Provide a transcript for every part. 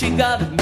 she got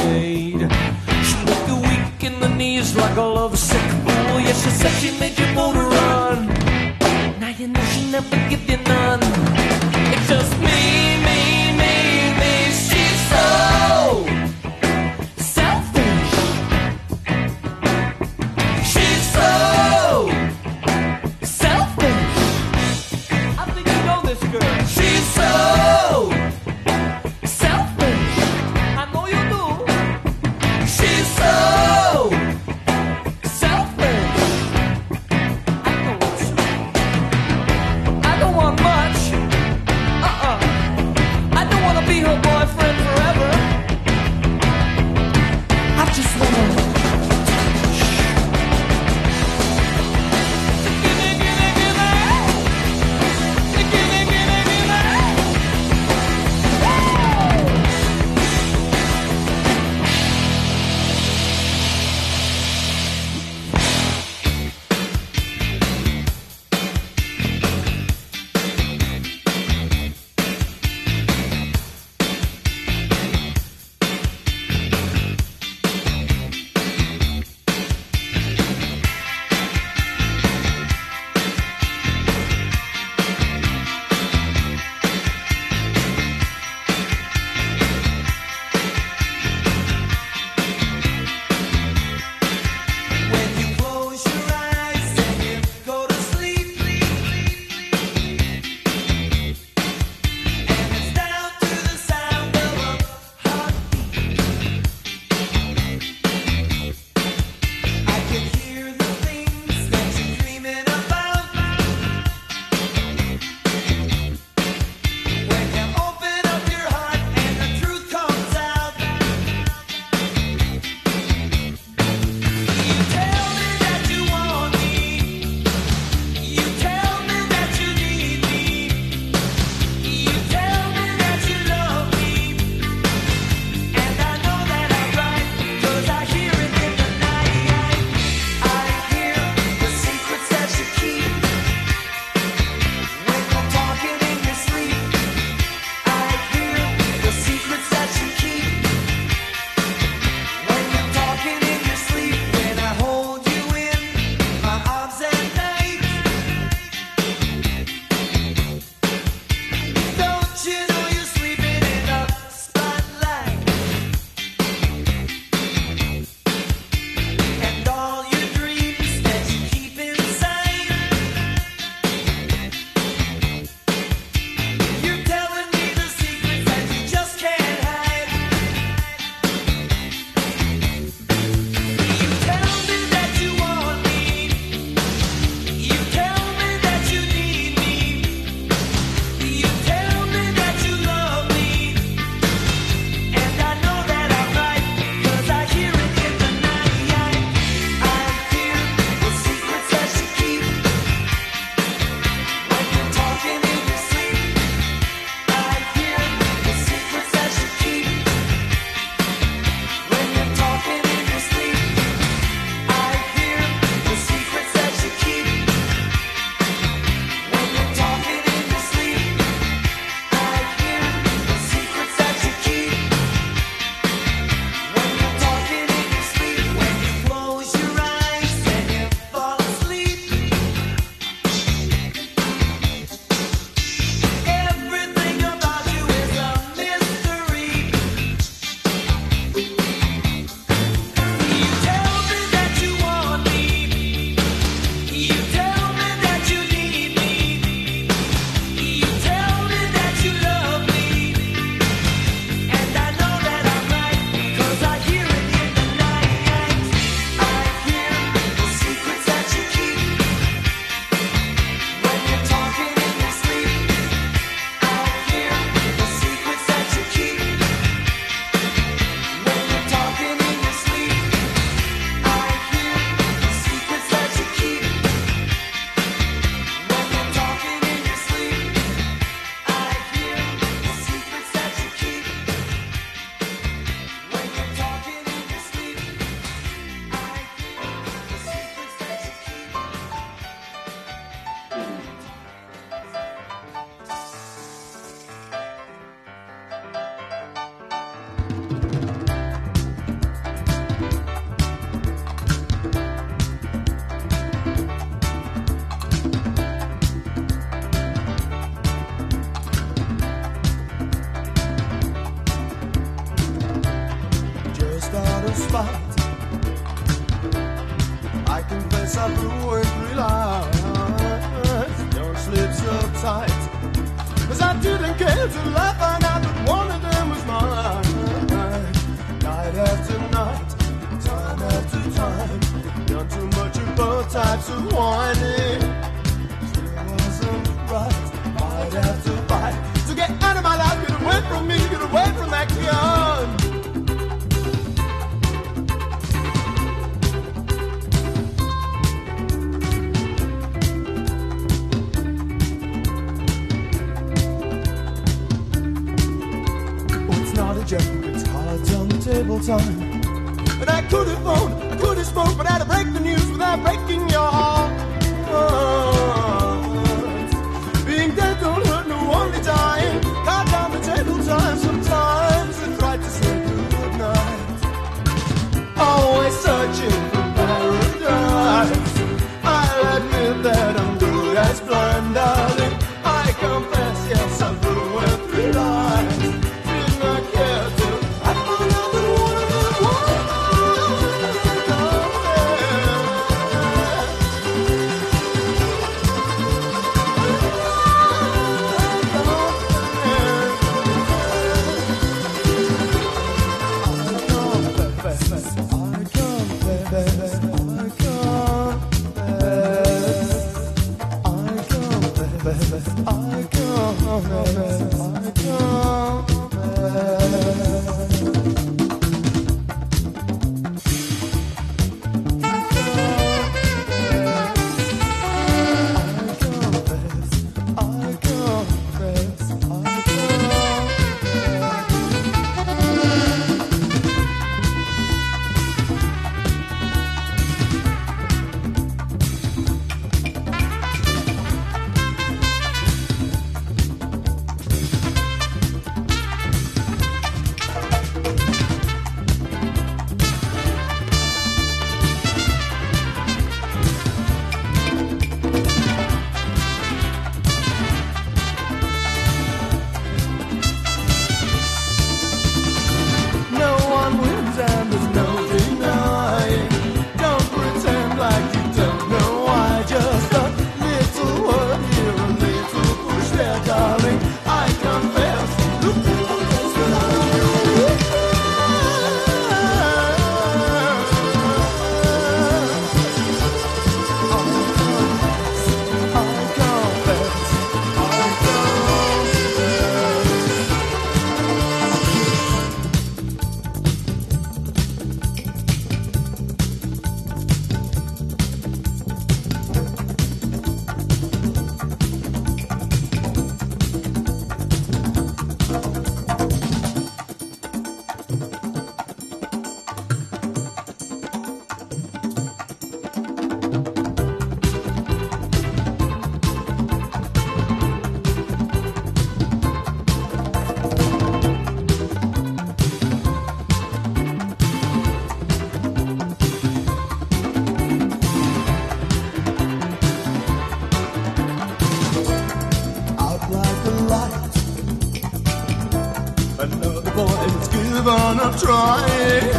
trying.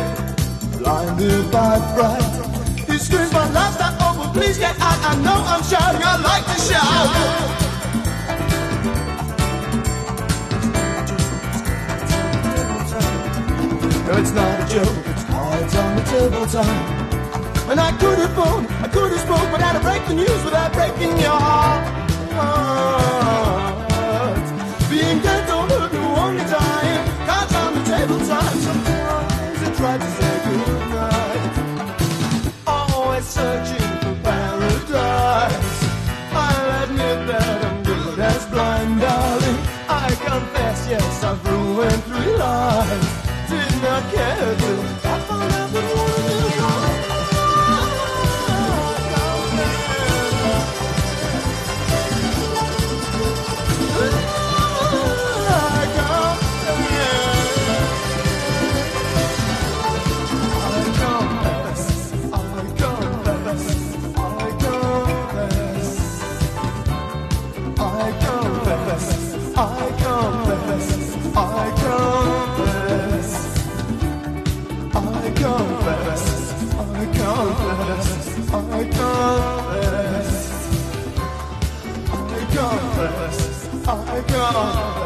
Blinded by pride, he screams my life that over. Please get out. I know I'm shouting. I like to shout. No, it's not a joke. It's hard on the table time. And I could have phoned, I could have spoke, but I'd have break the news without breaking your heart. I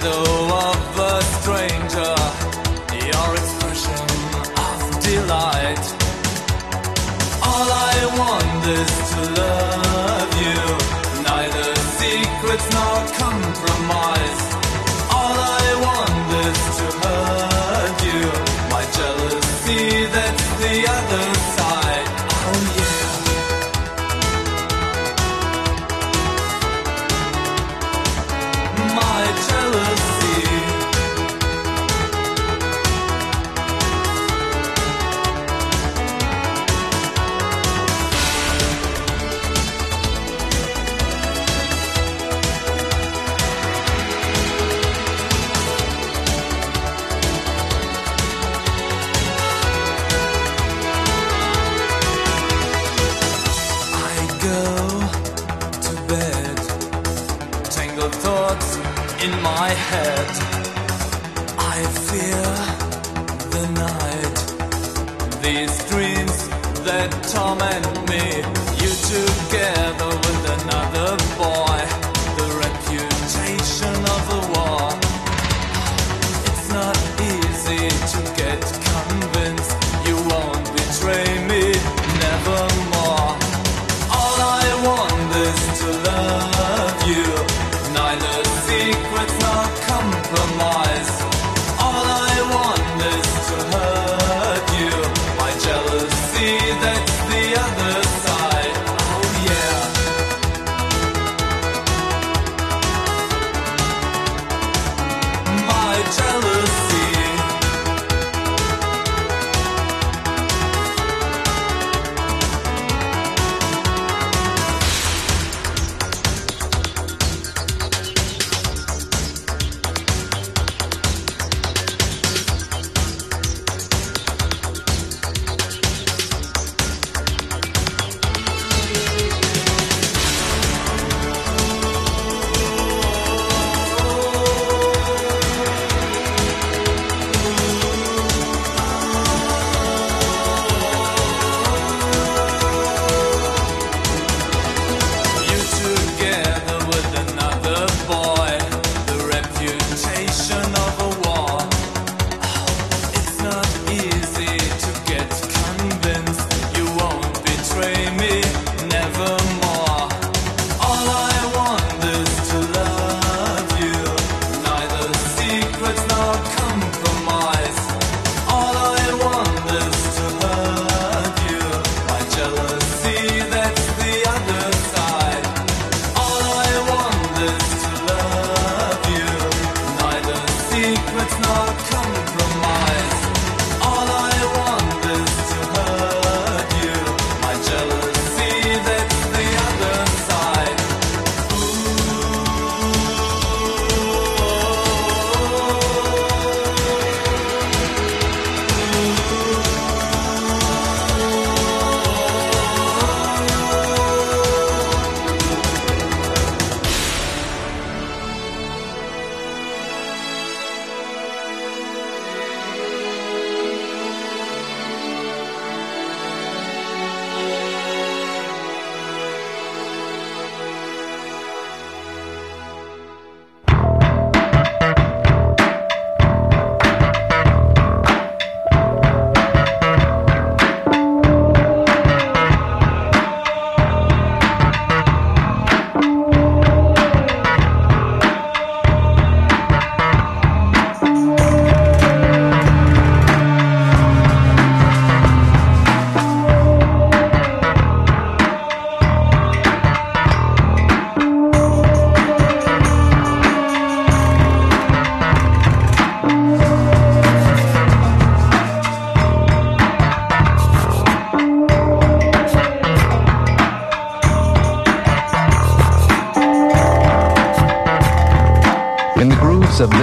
shadow of a stranger, your expression of delight. All I want is to love.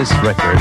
This record,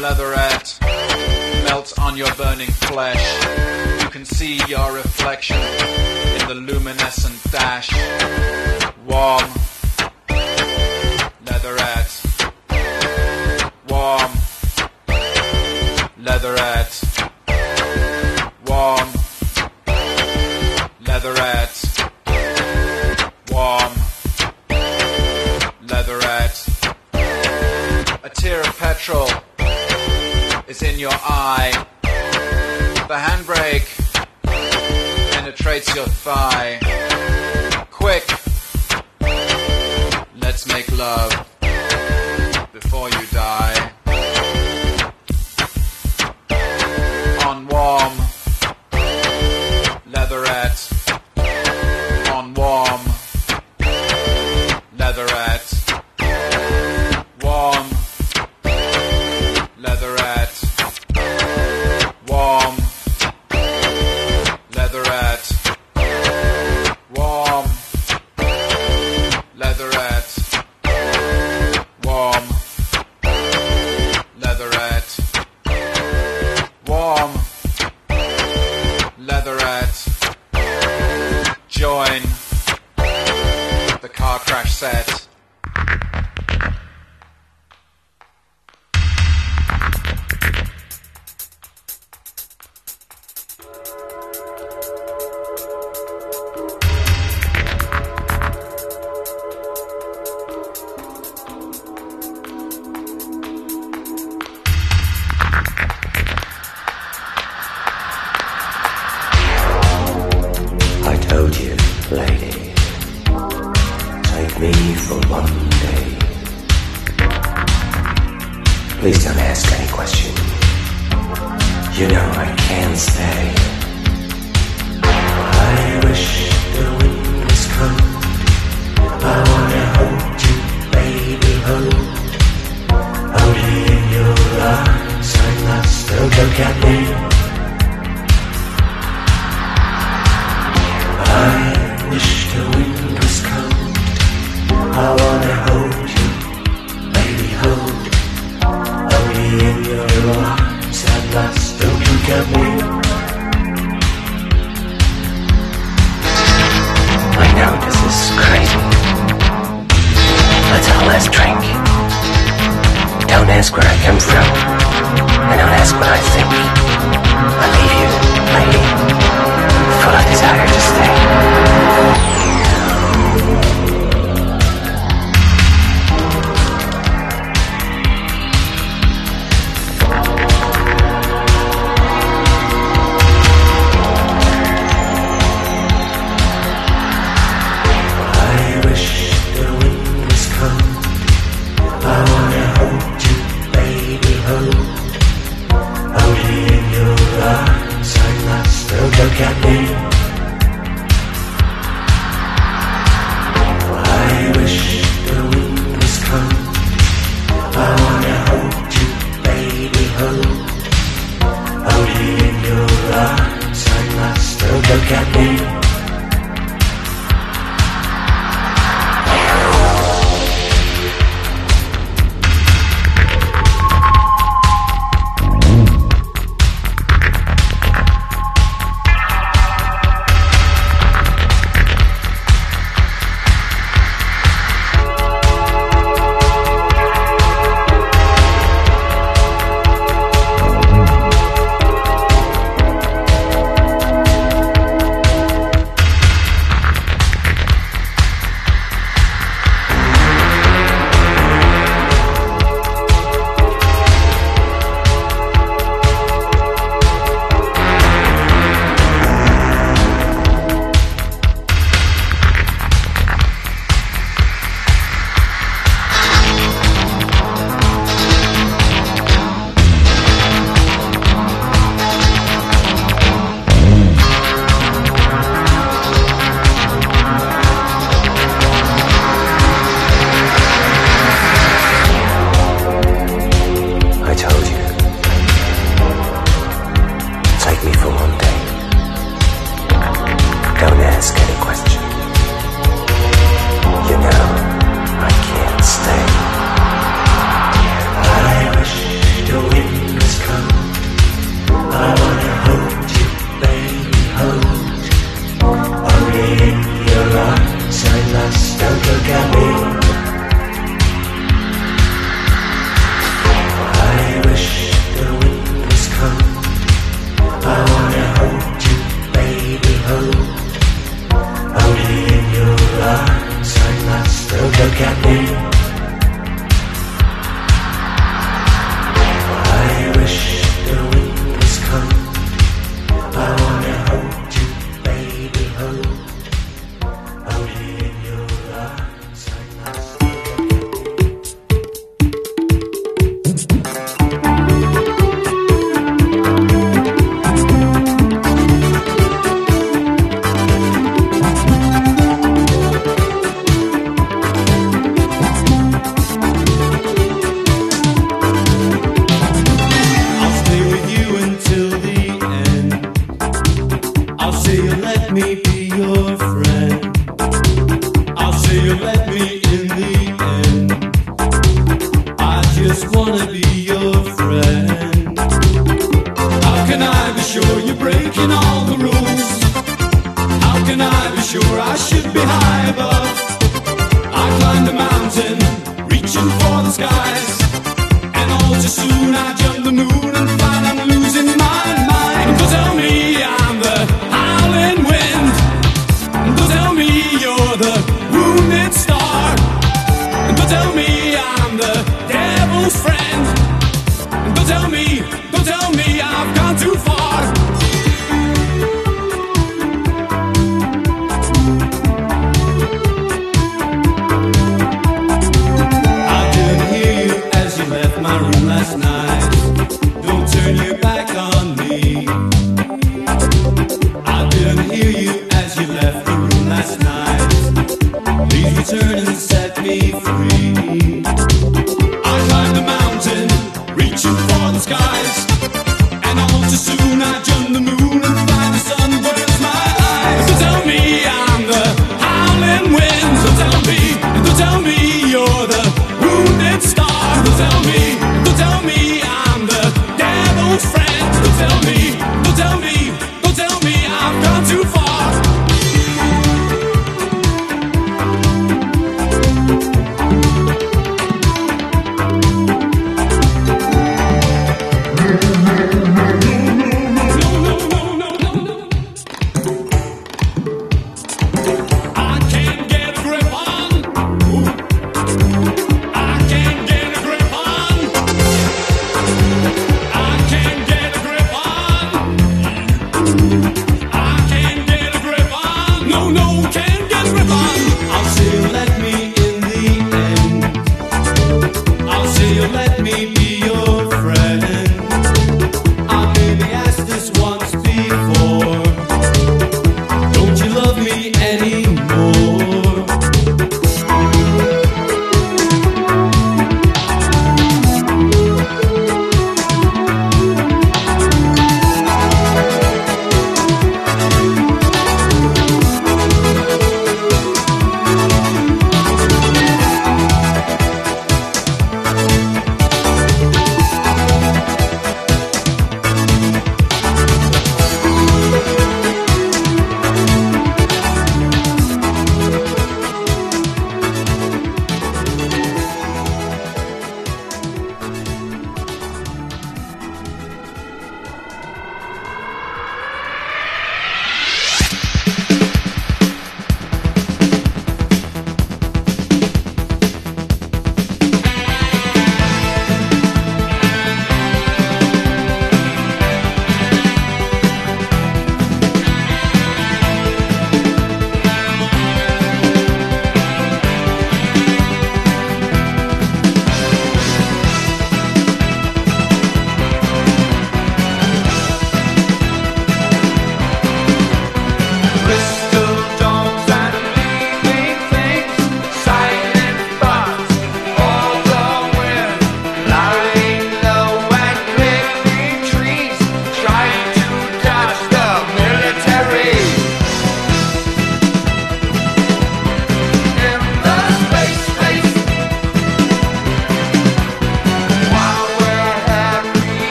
leatherette melts on your burning flesh. You can see your reflection in the luminescent dash. Warm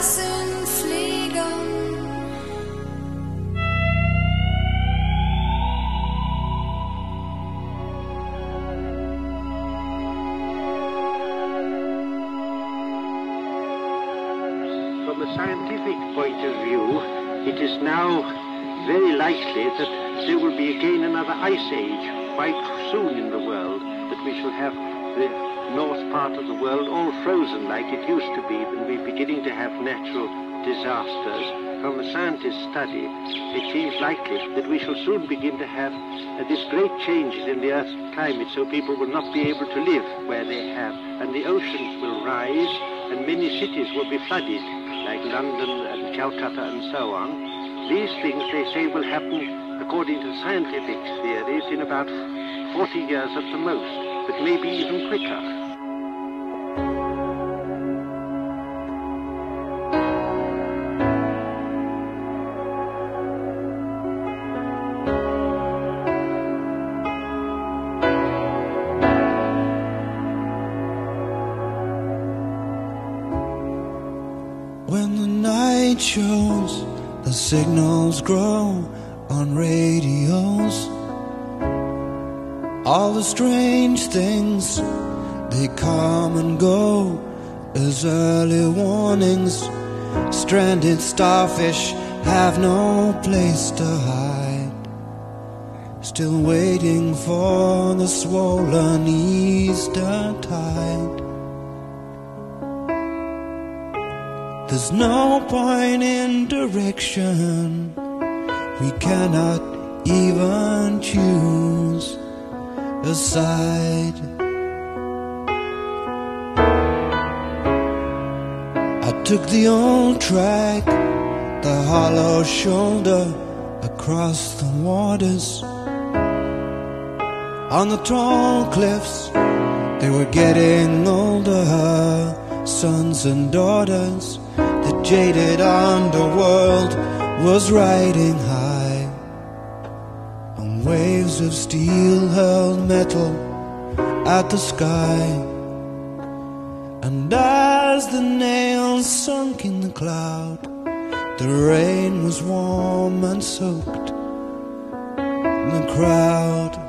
From a scientific point of view, it is now very likely that there will be again another ice age quite soon in the world, that we shall have the north part of the world all frozen like it used to be, and we're beginning to have natural disasters. From a scientist's study, it seems likely that we shall soon begin to have uh, this great changes in the Earth's climate, so people will not be able to live where they have, and the oceans will rise, and many cities will be flooded, like London and Calcutta and so on. These things, they say, will happen, according to scientific theories, in about 40 years at the most, but maybe even quicker. Shows, the signals grow on radios. All the strange things, they come and go as early warnings. Stranded starfish have no place to hide. Still waiting for the swollen Easter tide. There's no point in direction. We cannot even choose a side. I took the old track, the hollow shoulder across the waters. On the tall cliffs, they were getting older, sons and daughters. The jaded underworld was riding high on waves of steel hurled metal at the sky. And as the nails sunk in the cloud, the rain was warm and soaked the crowd.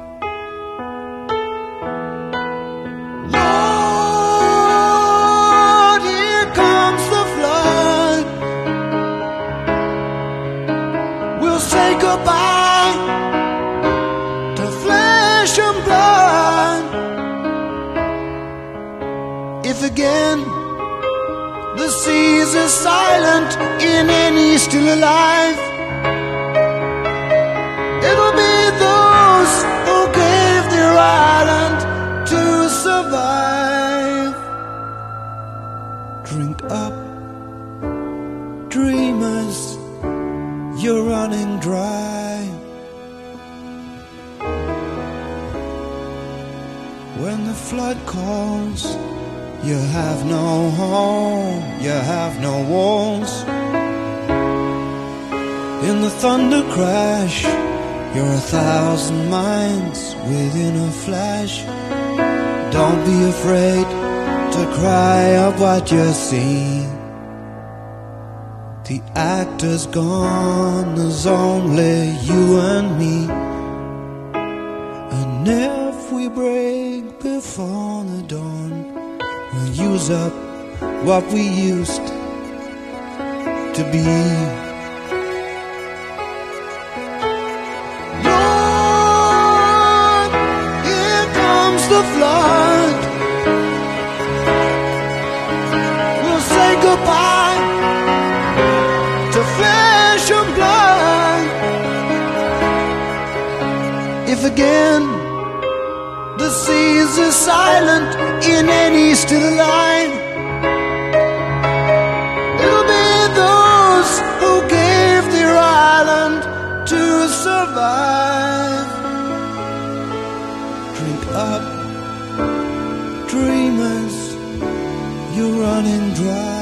Seas are silent in any still alive, it'll be those who gave their island to survive. Drink up, dreamers, you're running dry. When the flood calls, you have no home, you have no walls. In the thunder crash, you're a thousand miles within a flash. Don't be afraid to cry of what you see. The actor's gone, there's only you and me. And if we break before the dawn, use up what we used to be. Lord, here comes the flood. We'll say goodbye to flesh and blood. If again seas are silent in any still line, it'll be those who gave their island to survive. Drink up, dreamers, you're running dry.